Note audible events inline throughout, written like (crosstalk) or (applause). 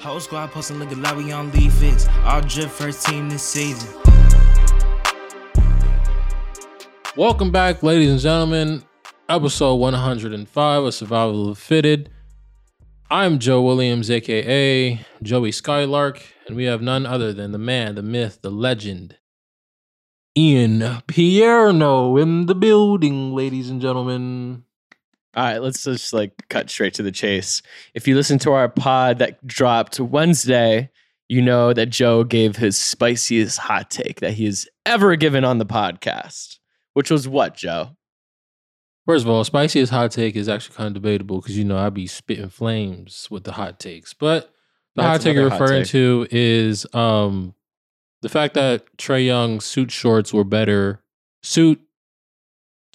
Whole squad posting look like we on fits. All drip first team this season. Welcome back, ladies and gentlemen. Episode 105 of Survival of Fitted. I'm Joe Williams, aka Joey Skylark, and we have none other than the man, the myth, the legend, Ian Pierno in the building, ladies and gentlemen. All right, let's just like cut straight to the chase. If you listen to our pod that dropped Wednesday, you know that Joe gave his spiciest hot take that he has ever given on the podcast, which was what, Joe? First of all, spiciest hot take is actually kind of debatable because you know I'd be spitting flames with the hot takes. But the That's hot take you're referring take. to is um the fact that Trae Young's suit shorts were better. Suit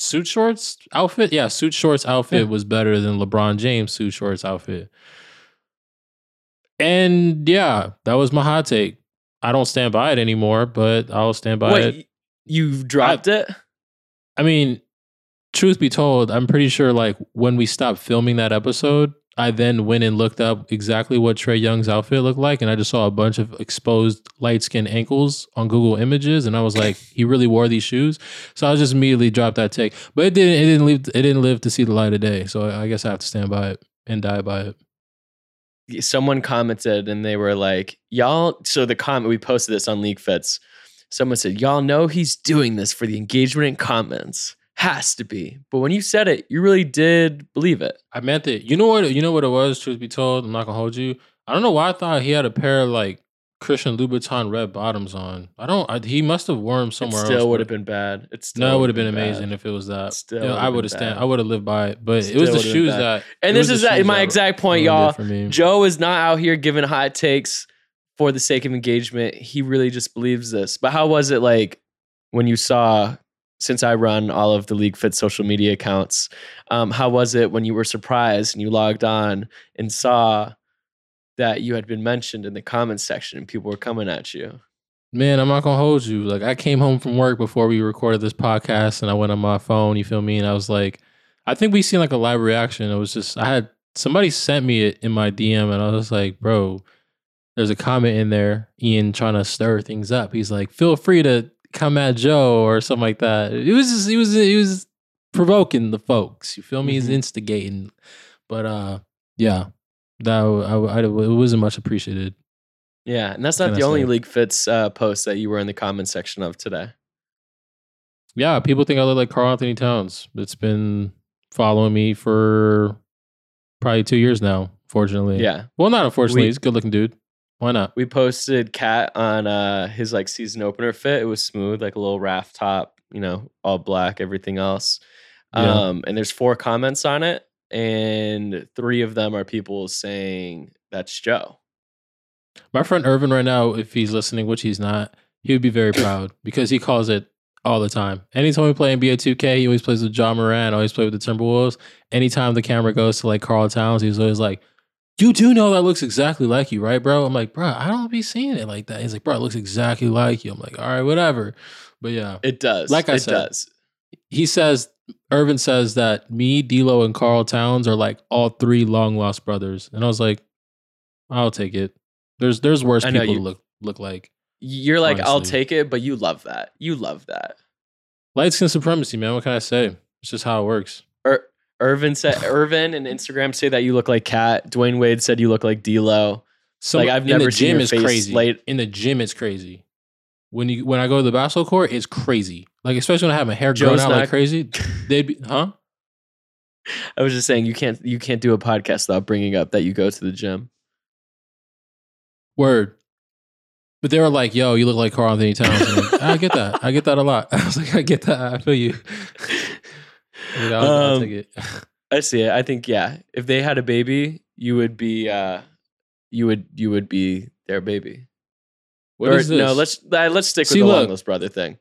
suit shorts outfit? Yeah, suit shorts outfit Yeah. was better than LeBron James suit shorts outfit. And yeah, that was my hot take. I don't stand by it anymore, but I'll stand by it. You've dropped it? I mean, truth be told, I'm pretty sure like when we stopped filming that episode, I then went and looked up exactly what Trae Young's outfit looked like, and I just saw a bunch of exposed light skinned ankles on Google Images, and I was like, he really wore these shoes. So I just immediately dropped that take, but it didn't. It didn't leave. It didn't live to see the light of day. So I guess I have to stand by it and die by it. someone commented and they were like, y'all. So the comment, we posted this on League Fits. Someone said, y'all know he's doing this for the engagement and comments. Has to be. But when you said it, you really did believe it. I meant it. You know what? You know what it was. Truth be told, I'm not gonna hold you. I don't know why I thought he had a pair of like Christian Louboutin red bottoms on. I don't. I, he must have worn them It somewhere still else. would have been bad. It still No, it would have would've been amazing bad. if it was that. Still You know, I would have stand. I would have lived by it. But it Still was the shoes that. And this is that, my exact point, y'all. Joe is not out here giving hot takes for the sake of engagement. He really just believes this. But how was it like when you saw, since I run all of the League Fit social media accounts, um, how was it when you were surprised and you logged on and saw that you had been mentioned in the comments section and people were coming at you? Man, I'm not gonna hold you. Like I came home from work before we recorded this podcast, and I went on my phone. You feel me? And I was like, I think we seen like a live reaction. It was just I had somebody sent me it in my DM, and I was like, bro, there's a comment in there, Ian trying to stir things up. He's like, feel free to come at Joe or something like that. It was just he was he was provoking the folks. You feel me? He's Mhm. instigating. But uh, yeah, that I, I, it wasn't much appreciated. Yeah, and that's not the only? League Fits uh, post that you were in the comment section of today. Yeah, people think I look like Karl Anthony Towns. It's been following me for probably two years now, fortunately. Yeah, Well, not unfortunately. We- He's a good looking dude. Why not? we posted KAT on uh, his like season opener fit. It was smooth, like a little raft top, you know, all black, everything else. Yeah. Um, and there's four comments on it, and three of them are people saying that's Joe. My friend Irvin, right now, if he's listening, which he's not, he would be very proud (coughs) because he calls it all the time. Anytime we play NBA 2K, he always plays with John Moran, always play with the Timberwolves. Anytime the camera goes to like Karl Towns, he's always like, You do know that looks exactly like you, right, bro? I'm like, Bro, I don't be seeing it like that. He's like, Bro, it looks exactly like you. I'm like, All right, whatever. But yeah. It does. Like I it said, does. he says Irvin says that me, D'Lo, and Karl Towns are like all three long lost brothers, and I was like, I'll take it. There's there's worse people you- to look look like. You're like, I'll take it, but you love that. You love that. Light skin supremacy, man. What can I say? It's just how it works. Ir- Irvin said, (laughs) Irvin and Instagram say that you look like KAT. Dwyane Wade said you look like D'Lo. So Like, I've in never the seen gym your is face crazy. late- In the gym, it's crazy. When you when I go to the basketball court, it's crazy. Like especially when I have my hair grown Joe's out not- like crazy. They'd be, (laughs) huh? I was just saying you can't you can't do a podcast without bringing up that you go to the gym. Word. But they were like, "Yo, you look like Karl Anthony Towns." Like, I get that. I get that a lot. (laughs) I was like, "I get that. I feel you." Like, I'll, I'll Um, take it. (laughs) I see it. I think yeah. If they had a baby, you would be uh you would you would be their baby. What Or, is this? No, let's uh, let's stick See, with the look. long lost brother thing.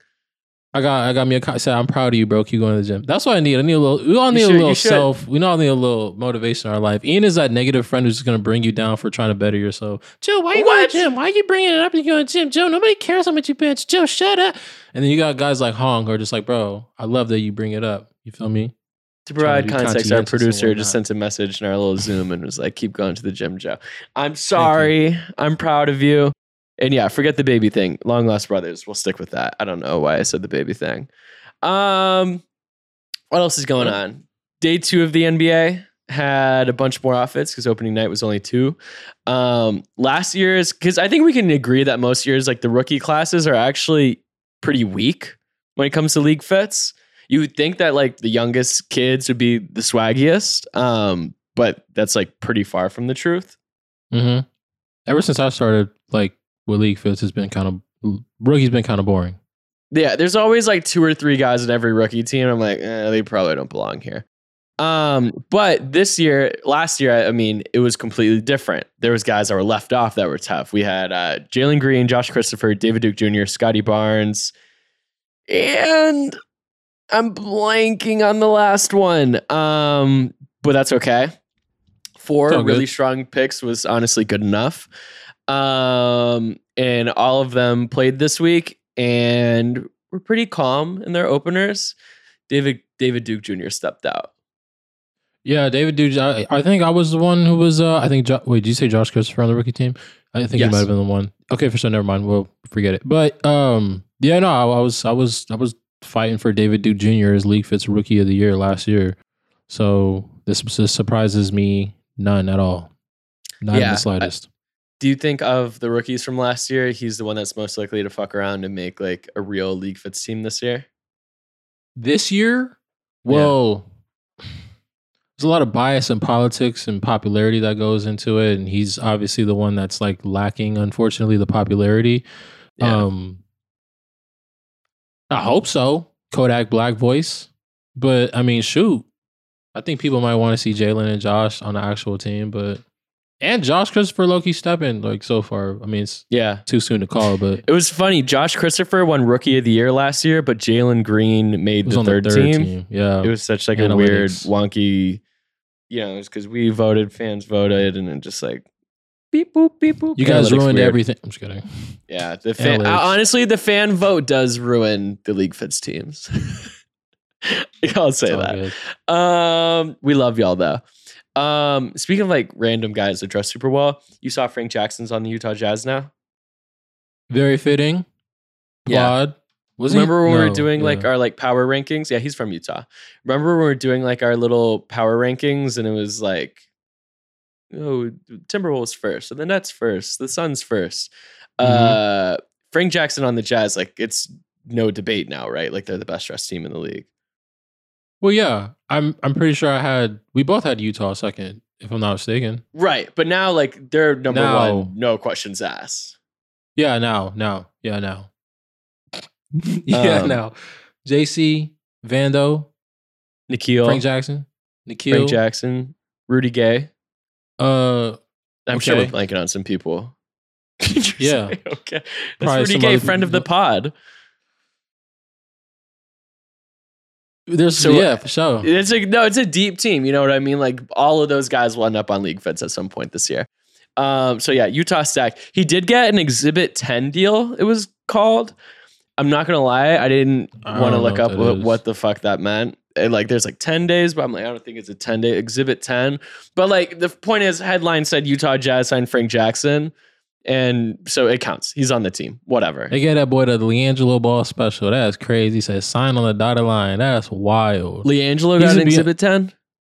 I got I got me a co- said I'm proud of you, bro. Keep going to the gym. That's what I need. I need a little. We all need should- a little self. We all need a little motivation in our life. Ian is that negative friend who's just gonna bring you down for trying to better yourself. Joe, why you going to the gym? Why you bringing it up and you going to the gym? Joe, nobody cares how much you bench. Joe, shut up. And then you got guys like Hong who are just like, bro, I love that you bring it up. You feel me? To Trying to provide context, our producer just sent a message in our little Zoom and was like, "Keep going to the gym, Joe." I'm sorry. I'm proud of you. And yeah, forget the baby thing. Long lost brothers. We'll stick with that. I don't know why I said the baby thing. Um, what else is going on? Day two of the NBA had a bunch more outfits because opening night was only two. Um, last year's because I think we can agree that most years like the rookie classes are actually pretty weak when it comes to league fits. You would think that like the youngest kids would be the swaggiest, um, but that's like pretty far from the truth. Mm-hmm. Ever since I started, like with league fits, has been kind of rookie's been kind of boring. Yeah, there's always like two or three guys in every rookie team. I'm like, eh, they probably don't belong here. Um, but this year, last year, I mean, it was completely different. There was guys that were left off that were tough. We had uh, Jalen Green, Josh Christopher, David Duke Jr., Scottie Barnes, and I'm blanking on the last one. Um, but that's okay. Four really good. strong picks was honestly good enough. Um, and all of them played this week and were pretty calm in their openers. David David Duke Jr. stepped out. Yeah, David Duke. I, I think I was the one who was. Uh, I think. Jo- wait, did you say Josh Christopher on the rookie team? I think Yes. he might have been the one. Okay, for sure. Never mind. We'll forget it. But um, yeah, no, I, I was, I was, I was fighting for David Duke Jr. as League Fits Rookie of the Year last year. So this, this surprises me none at all. Not in Yeah, I- the slightest. Do you think of the rookies from last year, he's the one that's most likely to fuck around and make like a real league fits team this year? this year, well, there's a lot of bias in politics and popularity that goes into it, and he's obviously the one that's like lacking, unfortunately, the popularity. Yeah. Um, I hope so. Kodak Black voice, but I mean, shoot, I think people might want to see Jalen and Josh on the actual team, but and Josh Christopher Loki stepping like so far. I mean, it's Yeah. too soon to call, but it was funny. Josh Christopher won rookie of the year last year, but Jalen Green made the third, the third team. team. Yeah, It was such like a weird, wonky, you know, it's because we voted, fans voted, and then just like beep boop beep boop. you guys Analytics ruined weird. everything. I'm just kidding. Yeah, the fan. Analytics. honestly, the fan vote does ruin the league fits teams. (laughs) I'll say that. good. Um, we love y'all though. Um, speaking of like random guys that dress super well, you saw Frank Jackson's on the Utah Jazz now. Very fitting. Yeah. Quad. Was he? Remember when we were No, doing like our like power rankings? Yeah, he's from Utah. Remember when we were doing like our little power rankings and it was like, oh, Timberwolves first, and the Nets first, the Suns 1st Mm-hmm. Uh, Frank Jackson on the Jazz, like it's no debate now, right? Like they're the best dressed team in the league. Well, yeah. I'm. I'm pretty sure I had. We both had Utah second, if I'm not mistaken. Right, but now like they're number Now- one, no questions asked. Yeah. Now. Now. Yeah. Now. (laughs) yeah. Um, now. JC Vando, Nickeil, Frank Jackson, Nickeil. Frank Jackson, Rudy Gay. Uh, I'm sure we're blanking on some people. (laughs) Yeah. okay. That's Rudy Gay, friend of the pod. there's So, yeah for sure. It's a no, it's a deep team. You know what I mean? Like all of those guys will end up on league fits at some point this year. Um, so yeah, Utah stack. He did get an exhibit 10 deal, it was called. I'm not gonna lie, I didn't want to look know up what what, what the fuck that meant. And like there's like 10 days, but I'm like, I don't think it's a 10 day exhibit 10. But like the point is, headline said Utah Jazz signed Frank Jackson. And so it counts. He's on the team. Whatever. They get that boy the LiAngelo Ball special. That's crazy. He said sign on the dotted line. That's wild. Leangelo got an be- exhibit 10.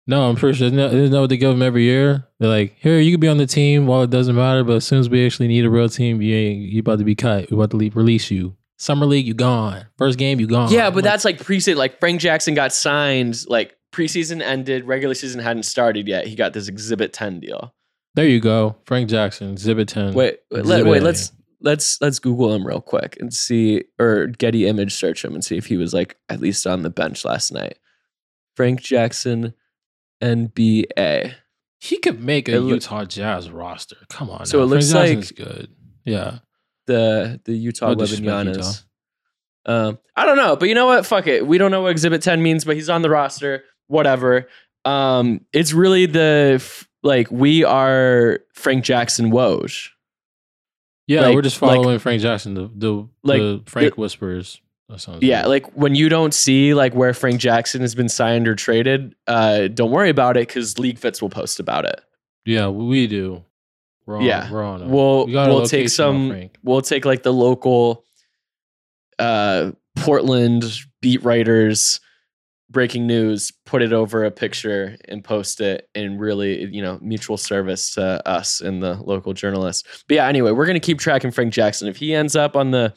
No, I'm pretty sure. Isn't that, isn't that what they give him every year? They're like, here, you can be on the team while it doesn't matter, but as soon as we actually need a real team, you ain't you about to be cut. We about to leave, release you. Summer league, you gone. First game, you gone. Yeah, but Like, that's like preseason. Like Frank Jackson got signed. Like preseason ended, regular season hadn't started yet. He got this Exhibit Ten deal. there you go. Frank Jackson, Exhibit Ten. Wait, wait, let, wait. Let's let's let's Google him real quick and see, or Getty Image search him and see if he was like at least on the bench last night. Frank Jackson, NBA. he could make a It Utah Jazz roster. Come on. So now. it looks Frank like- Jackson's good. Yeah. The the Utah No Web and disrespect, Um, I don't know, but you know what? Fuck it. We don't know what Exhibit Ten means, but he's on the roster. Whatever. Um, it's really the like we are Frank Jackson Woj. Yeah, Like- we're just like- following Frank Jackson, the the, Like, the Frank whispers. Yeah, good. like when you don't see like where Frank Jackson has been signed or traded, uh, don't worry about it because League Fits will post about it. yeah, we do. We're on, Yeah. we're on. it. We'll we we'll take some. We'll take like the local, uh, Portland beat writers, breaking news, put it over a picture and post it, and really you know mutual service to us and the local journalists. But yeah, anyway, we're gonna keep tracking Frank Jackson. If he ends up on the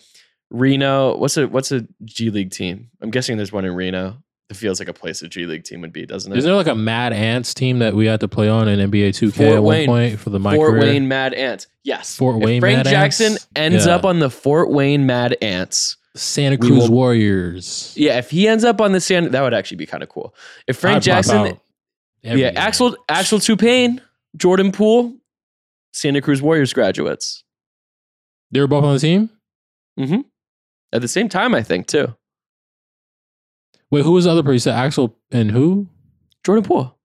Reno, what's a what's a G League team? I'm guessing there's one in Reno. It feels like a place a G League team would be, doesn't it? Isn't there like a Mad Ants team that we had to play on in NBA 2K Fort at one point for the my Fort career? Wayne Mad Ants. Yes. Fort If Wayne Frank Mad Jackson Ants? ends Yeah. up on the Fort Wayne Mad Ants. Santa Cruz will- Warriors. Yeah, if he ends up on the San, that would actually be kind of cool. If Frank I'd Jackson, yeah, game. Axel Axel Toupane, Jordan Poole, Santa Cruz Warriors graduates. They were both on the team. Mm-hmm. At the same time, I think too. Wait, who was the other person? You said Axel and who? Jordan Poole.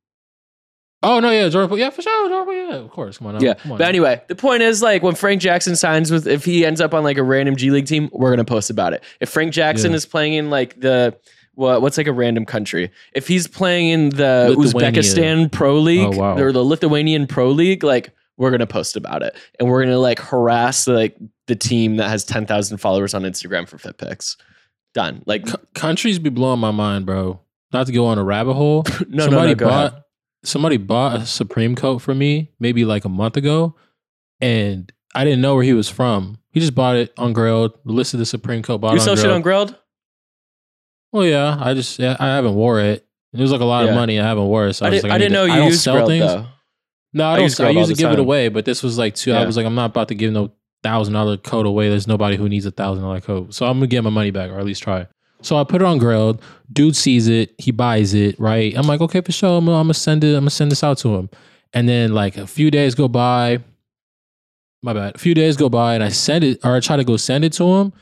Oh no, yeah, Jordan. Poole. Yeah, for sure, Jordan. Poole, Yeah, of course. Come on, now. Yeah, Come on but now. anyway, the point is like when Frank Jackson signs with, if he ends up on like a random G League team, we're gonna post about it. If Frank Jackson Yeah. is playing in like the what, what's like a random country, if he's playing in the. Uzbekistan Pro League Oh, wow. or the Lithuanian Pro League, like we're gonna post about it, and we're gonna like harass like the team that has ten thousand followers on Instagram for fit pics. Done. Like C- countries be blowing my mind, bro. Not to go on a rabbit hole. (laughs) no, no, somebody no, go bought ahead. somebody bought a Supreme coat for me maybe like a month ago, and I didn't know where he was from. He just bought it on Grailed, listed the Supreme coat. Bought You sell shit on Grailed? Well, yeah, I just yeah, I haven't wore it. It was like a lot Yeah. of money. I haven't wore it. So I, I, did, like, I didn't know to- you I used sell Grailed things. though. No, I I don't. use I, Grailed usually the give it away, but this was like two. I was like, I'm not about to give no thousand dollar coat away. There's nobody who needs a thousand dollar coat, so I'm gonna get my money back or at least try. So I put it on Grailed. Dude sees it. He buys it. Right. I'm like, okay, for sure. I'm, gonna- I'm gonna send it. I'm gonna send this out to him. And then like a few days go by. My bad. A few days go by, and I send it, or I try to go send it to him,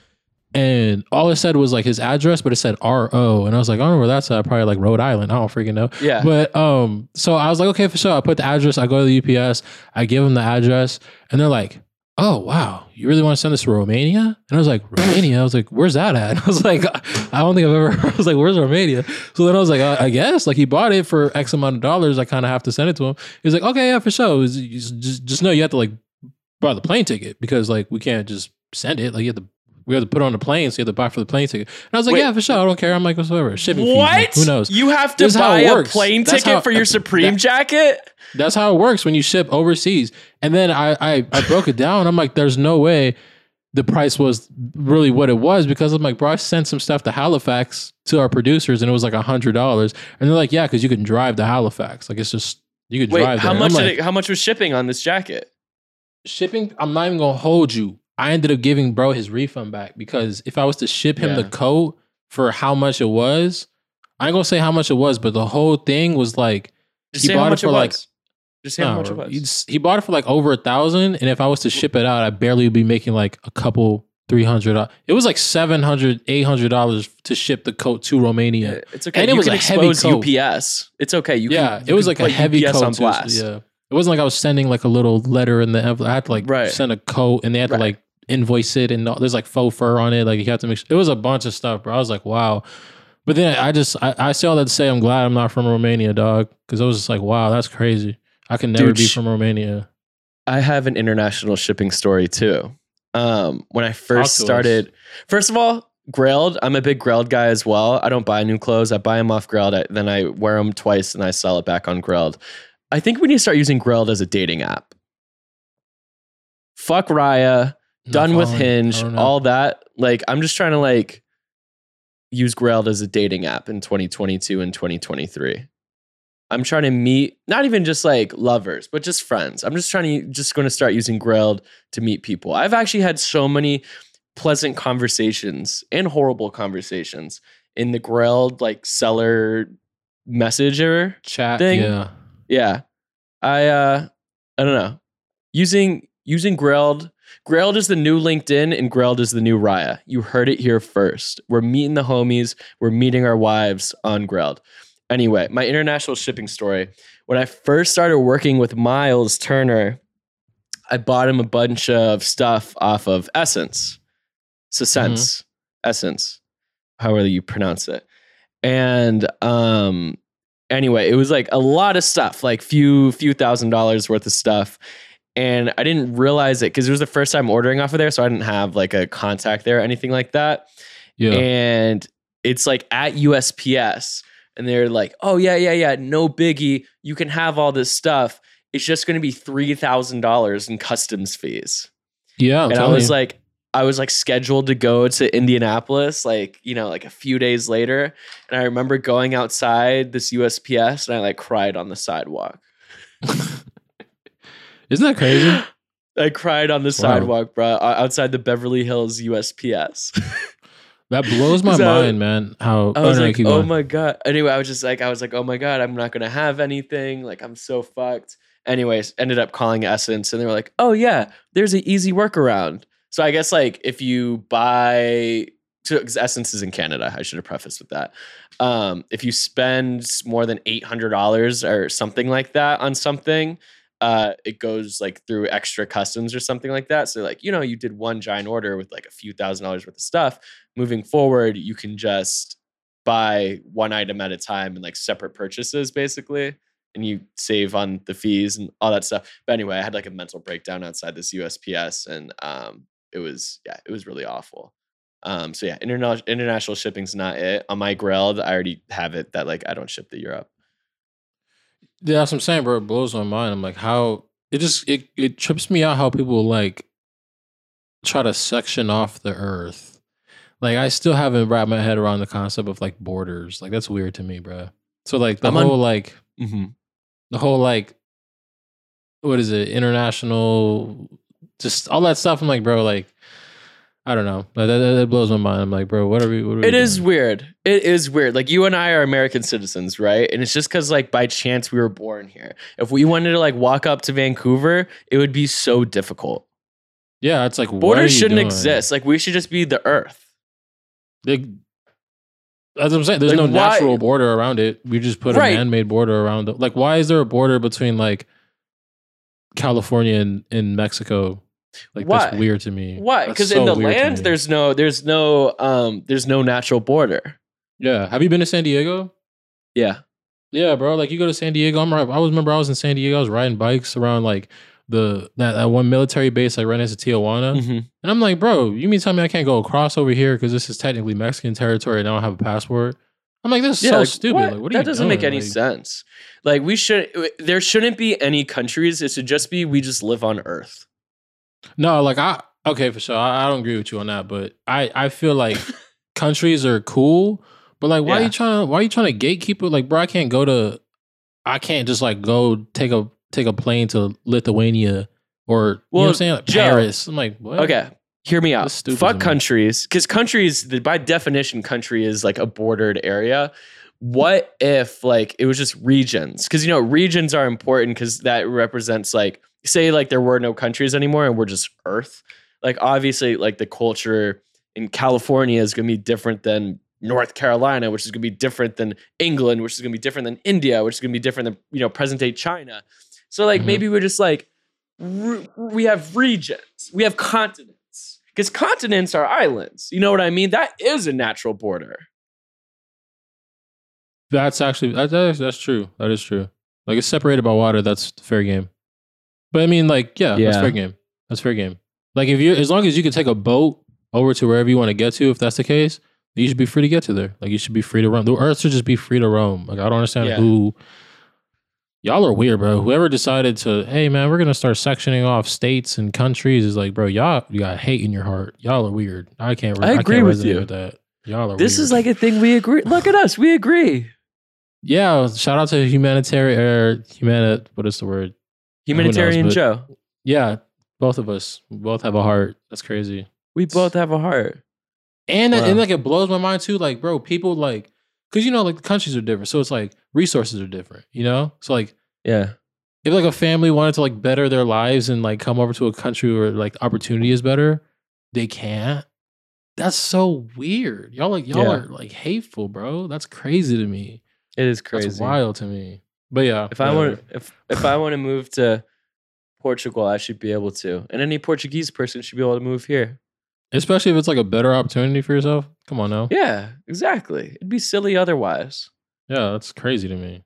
and all it said was like his address, but it said R O, and I was like, I don't know where that's at. Probably like Rhode Island. I don't freaking know. Yeah. But um, so I was like, okay, for sure. I put the address. I go to the UPS. I give them the address, and they're like, "Oh wow, you really want to send this to Romania?" And I was like, "Romania." I was like, "Where's that at?" (laughs) I was like, "I don't think I've ever." (laughs) I was like, "Where's Romania?" So then I was like, uh, "I guess." Like he bought it for X amount of dollars. I kind of have to send it to him. He's like, "Okay, yeah, for sure." Just, just know you have to like buy the plane ticket because like we can't just send it. Like you have to. We have to put on the plane, so you have to buy for the plane ticket. And I was like, Wait. "Yeah, for sure. I don't care." I'm like, "Whatever." Shipping fees. What? who knows? You have to buy a plane ticket how- for your Supreme that- jacket? That's how it works when you ship overseas. And then I, I, I broke it down. I'm like, there's no way the price was really what it was because I'm like, bro, I sent some stuff to Halifax to our producers and it was like a hundred dollars. And they're like, yeah, because you can drive to Halifax. Like it's just you could Wait, drive how there. much did like, it, how much was shipping on this jacket? shipping? I'm not even gonna hold you. I ended up giving bro his refund back because if I was to ship him the coat for how much it was, I ain't gonna say how much it was, but the whole thing was like Just He bought it it, for, was. like- Just say how much it was. He, bought it for like over a thousand, and if I was to ship it out, I barely would be making like a couple three hundred. It was like 700 800 dollars to ship the coat to Romania. It's okay. And it you was a heavy coat. UPS. It's okay. You yeah, can, it you was can like a heavy UPS coat. on too, blast. yeah, it wasn't like I was sending like a little letter in the envelope. I had to like Right. send a coat, and they had Right. to like invoice it, and all- there's like faux fur on it. Like you have to make. It was a bunch of stuff, bro. I was like, wow. But then I just I, I say all that to say I'm glad I'm not from Romania, dog, because I was just like, wow, that's crazy. I can never Dude, be from Romania. I have an international shipping story too. Um, when I first to us. started, first of all, Grailed. I'm a big Grailed guy as well. I don't buy new clothes. I buy them off Grailed. I, then I wear them twice and I sell it back on Grailed. I think we need to start using Grailed as a dating app. Fuck Raya. Not done with Hinge, all that. Like, I'm just trying to like use Grailed as a dating app in 2022 and 2023. I'm trying to meet not even just like lovers, but just friends. I'm just trying to just going to start using Grailed to meet people. I've actually had so many pleasant conversations and horrible conversations in the Grailed like seller messenger chat thing. Yeah, yeah. I uh I don't know. Using using Grailed. Grailed is the new LinkedIn and Grailed is the new Raya. You heard it here first. We're meeting the homies. We're meeting our wives on Grailed. Anyway, my international shipping story. When I first started working with Miles Turner, I bought him a bunch of stuff off of SSENSE. So Sense. SSENSE. however you pronounce it. And um anyway, it was like a lot of stuff, like few few thousand dollars worth of stuff. And I didn't realize it because it was the first time ordering off of there, so I didn't have like a contact there or anything like that. Yeah. And it's like at USPS, and they're like, "Oh yeah, yeah, yeah, no biggie. You can have all this stuff. It's just going to be three thousand dollars in customs fees." yeah. I'm and I was you. like, I was like scheduled to go to Indianapolis, like, you know, like a few days later. And I remember going outside this USPS and I like cried on the sidewalk. (laughs) Isn't that crazy? (gasps) I cried on the Wow. sidewalk, bro, outside the Beverly Hills USPS. (laughs) That blows my (laughs) So, mind, man. How I was oh, like, oh going. my God. Anyway, I was just like, I was like, oh my God, I'm not going to have anything. Like, I'm so fucked. Anyways, ended up calling SSENSE and they were like, oh yeah, there's an easy workaround. So I guess like if you buy, because SSENSE is in Canada, I should have prefaced with that. Um, if you spend more than $800 or something like that on something, uh, it goes like through extra customs or something like that. So like, you know, you did one giant order with like a few thousand dollars worth of stuff. Moving forward, you can just buy one item at a time and like separate purchases basically. And you save on the fees and all that stuff. But anyway, I had like a mental breakdown outside this USPS and um it was yeah, it was really awful. Um, so yeah, international international shipping's not it. On my Grail, I already have it that like I don't ship to Europe. Yeah, that's what I'm saying, bro. It blows my mind. I'm like, how it just it it trips me out how people like try to section off the earth. Like I still haven't wrapped my head around the concept of like borders. Like that's weird to me, bro. So like the I'm on- whole like Mm-hmm. the whole like what is it international just all that stuff i'm like bro like i don't know that, that, that blows my mind i'm like bro what are we what are we It is weird. It is weird. Like you and I are American citizens, right? And it's just because like by chance we were born here. If we wanted to like walk up to Vancouver, it would be so difficult. yeah it's like Borders shouldn't doing? exist. Like we should just be the earth. Like, that's what i'm saying there's Like, no why- natural border around it we just put Right. a man-made border around it like why is there a border between like california and, and mexico like that's weird to me Why? Because so in the land, there's no, there's no, um, there's no natural border. yeah have you been to san diego Yeah. Yeah, bro. Like you go to San Diego. I'm right. I was remember I was in San Diego. I was riding bikes around like the that, that one military base I ran into to Tijuana. Mhm. And I'm like, bro, you mean tell me I can't go across over here because this is technically Mexican territory and I don't have a passport? I'm like, this is so like, stupid. what? Like, what are that doesn't make any Like, sense. Like we should, there shouldn't be any countries. It should just be we just live on Earth. No, like I okay for sure. I, I don't agree with you on that, but I I feel like (laughs) countries are cool, but like why are you trying why are you trying to gatekeep it? Like, bro, I can't go to I can't just like go take a take a plane to Lithuania or you know what I'm saying? Like Joe, Paris. I'm like, what? Okay, hear me out. Stupid Fuck countries, because countries, by definition, country is like a bordered area. What if like it was just regions? Because you know regions are important because that represents like say like there were no countries anymore and we're just Earth. Like obviously, like the culture in California is going to be different than North Carolina, which is going to be different than England, which is going to be different than India, which is going to be different than you know present day China. So like Mhm. maybe we're just like re- we have regions, we have continents, because continents are islands. You know what I mean? That is a natural border. That's actually that, that is, that's true. That is true. Like it's separated by water. That's fair game. But I mean, like, yeah, that's fair game. That's fair game. Like if you, as long as you can take a boat over to wherever you want to get to, if that's the case, you should be free to get to there. Like you should be free to roam. The Earth should just be free to roam. Like I don't understand Yeah. who. Y'all are weird, bro. Whoever decided to, hey man, we're gonna start sectioning off states and countries is like, bro, y'all, you got hate in your heart. Y'all are weird. I can't. I agree can't with you. With that. Y'all are. This weird. is like a thing we agree. Look at us, we agree. Yeah, shout out to humanitarian or er, humani what is the word? Humanitarian but- Joe. Yeah, both of us. We both have a heart. That's crazy. We both have a heart. And Wow. and like it blows my mind too. Like, bro, people like because you know, like the countries are different. So it's like resources are different, you know? So like Yeah. if like a family wanted to like better their lives and like come over to a country where like opportunity is better, they can't. That's so weird. Y'all like y'all Yeah. are like hateful, bro. That's crazy to me. It is crazy. That's wild to me. But yeah. If I want if if I want to move to Portugal, I should be able to. And any Portuguese person should be able to move here. Especially if it's like a better opportunity for yourself. Come on now. Yeah, exactly. It'd be silly otherwise. Yeah, that's crazy to me.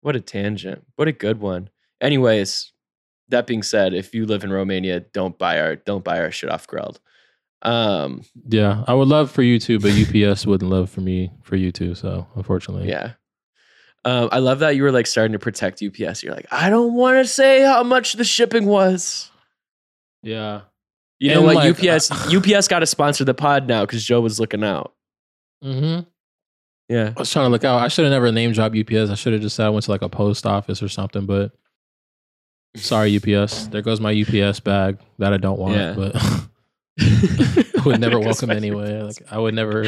What a tangent. What a good one. Anyways, that being said, if you live in Romania, don't buy our don't buy our shit off Grailed. Um, Yeah, I would love for you to, but UPS wouldn't love for me for you to. So unfortunately, yeah. Um, I love that you were like starting to protect UPS. You're like, I don't want to say how much the shipping was. yeah. You know And, what? like, UPS uh, (sighs) UPS got to sponsor the pod now because Joe was looking out. Mm-hmm. Yeah. I was trying to look out. I should have never name dropped UPS. I should have just said I went to like a post office or something. But sorry, UPS. There goes my UPS bag that I don't want. Yeah. But I (laughs) (laughs) would (laughs) never welcome anyway. (laughs) Like I would never.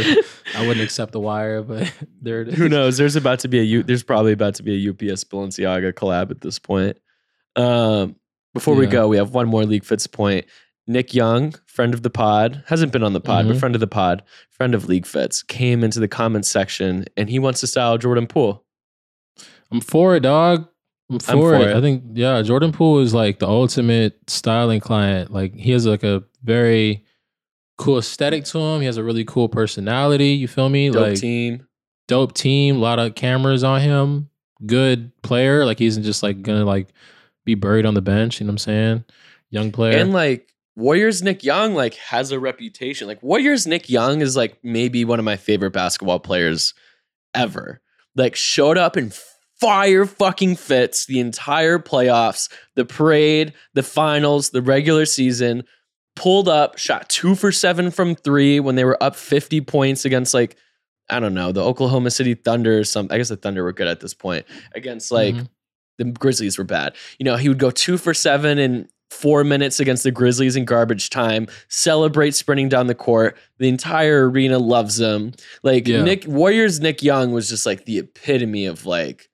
I wouldn't accept the wire. But (laughs) there it is. Who knows? There's about to be a U- there's probably about to be a UPS Balenciaga collab at this point. Um, before we go, we have one more League Fits point. Nick Young, friend of the pod, hasn't been on the pod, but Mhm. friend of the pod, friend of League Fits, came into the comments section and he wants to style Jordan Poole. I'm for it, dog. I'm for, for it. it. I think yeah, Jordan Poole is like the ultimate styling client. Like he has like a very cool aesthetic to him. He has a really cool personality. You feel me? Dope like team. dope team, a lot of cameras on him. Good player. Like he's just like gonna mm-hmm. like be buried on the bench. You know what I'm saying? Young player. And like Warriors Nick Young like has a reputation. Like Warriors Nick Young is like maybe one of my favorite basketball players ever. Like showed up in fire fucking fits the entire playoffs, the parade, the finals, the regular season. Pulled up, shot two for seven from three when they were up 50 points against like, I don't know, the Oklahoma City Thunder or something. I guess the Thunder were good at this point. Against like Mhm. the Grizzlies were bad. You know, he would go two for seven in four minutes against the Grizzlies in garbage time, celebrate sprinting down the court. The entire arena loves him. Like Yeah. Nick Warriors Nick Young was just like the epitome of like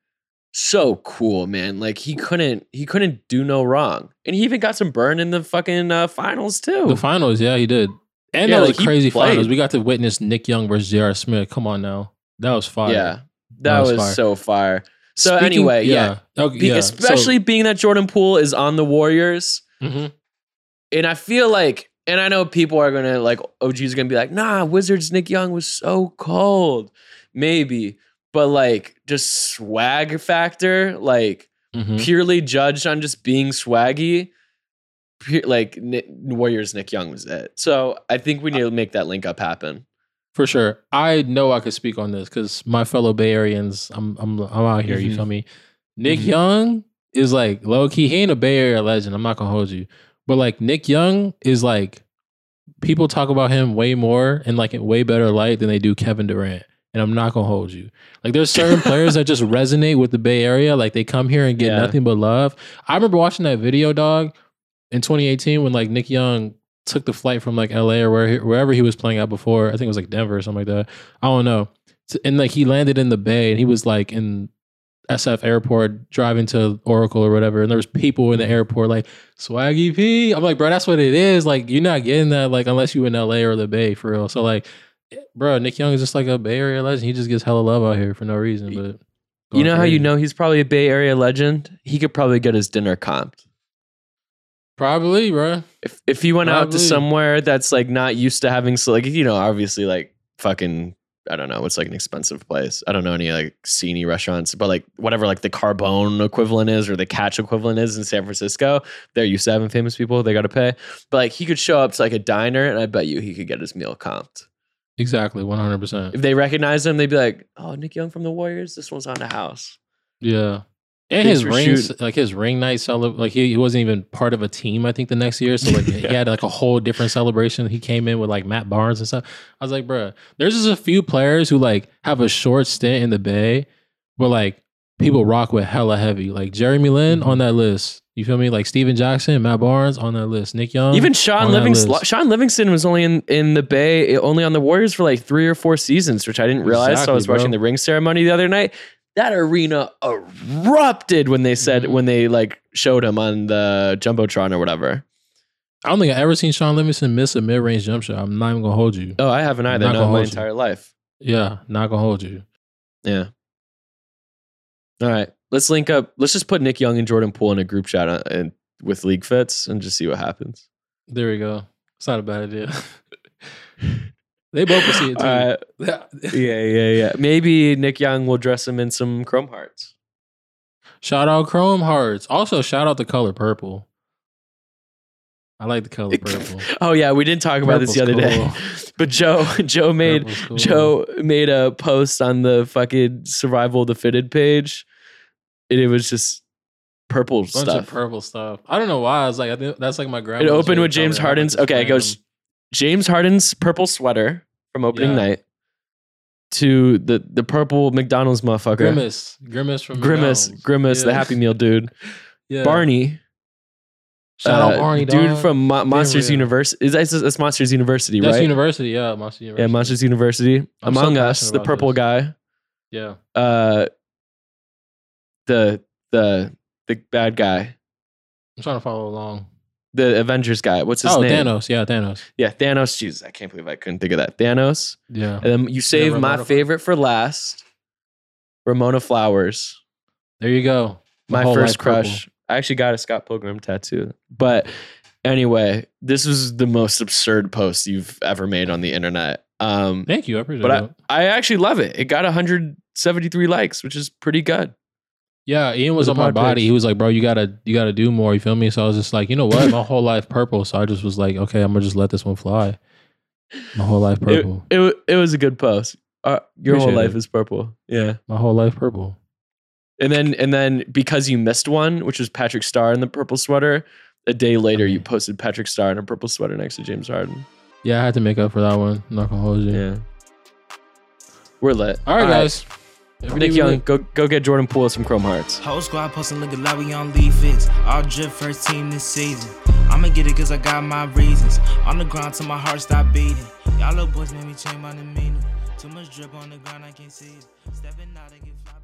so cool, man. Like he couldn't he couldn't do no wrong. And he even got some burn in the fucking uh, finals too. the finals, yeah, he did. And Yeah, that was like, he crazy played. finals. We got to witness Nick Young versus J.R. Smith. Come on now. That was fire. yeah. That, That was was, fire. so fire. So Speaking- anyway, yeah. Okay, yeah. Especially being that Jordan Poole is on the Warriors. So, mhm. and I feel like, and I know people are gonna like, OG's gonna be like, nah, Wizards Nick Young was so cold, maybe, but like just swag factor, like Mhm. purely judged on just being swaggy, like Warriors Nick Young was it. So I think we need to make that link up happen. For sure. I know I could speak on this because my fellow Bay Areans, I'm I'm I'm out here, you Mhm. feel me? Nick Mhm. Young is like low key, he ain't a Bay Area legend. I'm not gonna hold you. But like Nick Young is like people talk about him way more in like a way better light than they do Kevin Durant. And I'm not gonna hold you. Like there's certain players that just resonate with the Bay Area. Like they come here and get Yeah. nothing but love. I remember watching that video, dog, in 2018 when like Nick Young took the flight from like LA or where, wherever he was playing out before. I think it was like Denver or something like that. I don't know. And like he landed in the Bay and he was like in SF airport driving to Oracle or whatever. And there was people in the airport like swaggy P. I'm like, bro, that's what it is. Like you're not getting that like unless you in LA or the Bay for real. So like, bro, Nick Young is just like a Bay Area legend. He just gets hella love out here for no reason. But You know how you know he's probably a Bay Area legend? He could probably get his dinner comped. Probably, bro. if if he went out to Probably. somewhere that's like not used to having so like you know obviously like fucking I don't know what's like an expensive place I don't know any like scenery restaurants but like whatever like the Carbone equivalent is or the Catch equivalent is in San Francisco they're used to having famous people they got to pay but like he could show up to like a diner and I bet you he could get his meal comped Exactly, 100. percent if they recognize him they'd be like oh Nick Young from the Warriors this one's on the house Yeah. And Thanks his shooting. like his ring night celebration, like he, he wasn't even part of a team. I think the next year, so like (laughs) he had like a whole different celebration. He came in with like Matt Barnes and stuff. I was like, bruh, there's just a few players who like have a short stint in the Bay, but like people rock with hella heavy. Like Jeremy Lin Mm-hmm. on that list. You feel me? Like Stephen Jackson, Matt Barnes on that list. Nick Young, Even Shaun Livingston. Shaun Livingston was only in, in the Bay, only on the Warriors for like three or four seasons, which I didn't realize. so I Exactly, was watching the ring ceremony the other night. That arena erupted when they said Mhm. when they like showed him on the jumbotron or whatever. I don't think I've ever seen Shaun Livingston miss a mid range jump shot. I'm not even gonna hold you. Oh, I haven't either. Not Not my you. entire life. Yeah, not gonna hold you. Yeah. All right, let's link up. Let's just put Nick Young and Jordan Poole in a group chat uh, and with League Fits and just see what happens. There we go. It's not a bad idea. (laughs) they both will see it too. Uh, (laughs) yeah, yeah, yeah. Maybe Nick Young will dress him in some Chrome Hearts. shout out Chrome Hearts. Also, shout out the color purple. I like the color purple. (laughs) Oh yeah, we didn't talk about this the other Purple's day. (laughs) But Joe, Joe made cool. Joe made a post on the fucking survival of the fitted page, and it was just purple bunch stuff. of purple stuff. I don't know why. I was like, I think that's like my grandma. it opened with James Harden's. Okay, it goes James Harden's purple sweater from opening Yeah. night to the the purple McDonald's motherfucker. Grimace, Grimace from Grimace, McDonald's. Grimace, the Happy Meal dude. (laughs) Yeah. Barney, Shout uh, out Barney, dude dog. from Mo- Monsters. University. Is that's, that's Monsters University, That's right? University. Yeah, Monster University. yeah, Monsters University. I'm so Among Us, the purple this. guy. Yeah. Uh, the the the bad guy, I'm trying to follow along. the Avengers guy. What's his oh, name? Thanos. Yeah, Thanos. Yeah, Thanos. Jesus, I can't believe I couldn't think of that. Thanos. Yeah. And then you save my favorite for last. Ramona Flowers, There you go. my, whole first crush. purple. I actually got a Scott Pilgrim tattoo. But anyway, this was the most absurd post you've ever made on the internet. Um, Thank you. I appreciate but it. I, I actually love it. It got 173 likes, which is pretty good. Yeah, Ian was on my body. page. He was like, "Bro, you gotta, you gotta do more." You feel me? So I was just like, you know what? My whole life purple. So I just was like, okay, I'm gonna just let this one fly. My whole life purple. it, wa- it was a good post. Uh, your whole life it. is purple. Yeah. My whole life purple. And then and then because you missed one, which was Patrick Star in the purple sweater, a day later you posted Patrick Star in a purple sweater next to James Harden. Yeah, I had to make up for that one. I'm not gonna hold you. Yeah. We're lit. All right, guys. Every Nick day we Young, live- go go get Jordan Poole some Chrome Hearts. Whole squad posting looking like we on lead fits. All drip first team this season. I'ma get it cause I got my reasons. On the ground till my heart stop beating. Y'all little boys made me change my demeanor. Too much drip on the ground, I can't see it. Stepping out and get fly by.